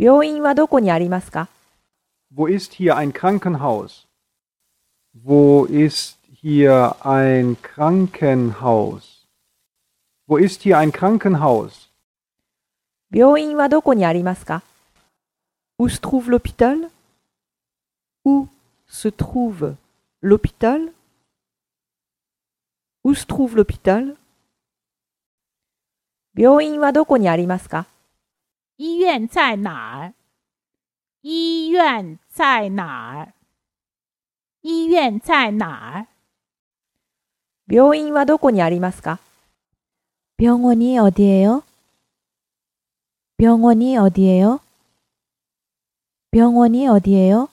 病院はどこにありますか Wo ist hier ein Krankenhaus? Wo ist hier ein Krankenhaus? Wo ist hier ein Krankenhaus? 病院はどこにありますか Où se trouve l'hôpital Où se trouve l'hôpital Où se trouve l'hôpital 病院はどこにありますか医院在哪儿？医院在哪儿？医院在哪儿？病院はどこにありますか 병원이 어디예요? 병원이 어디예요? 병원이 어디예요?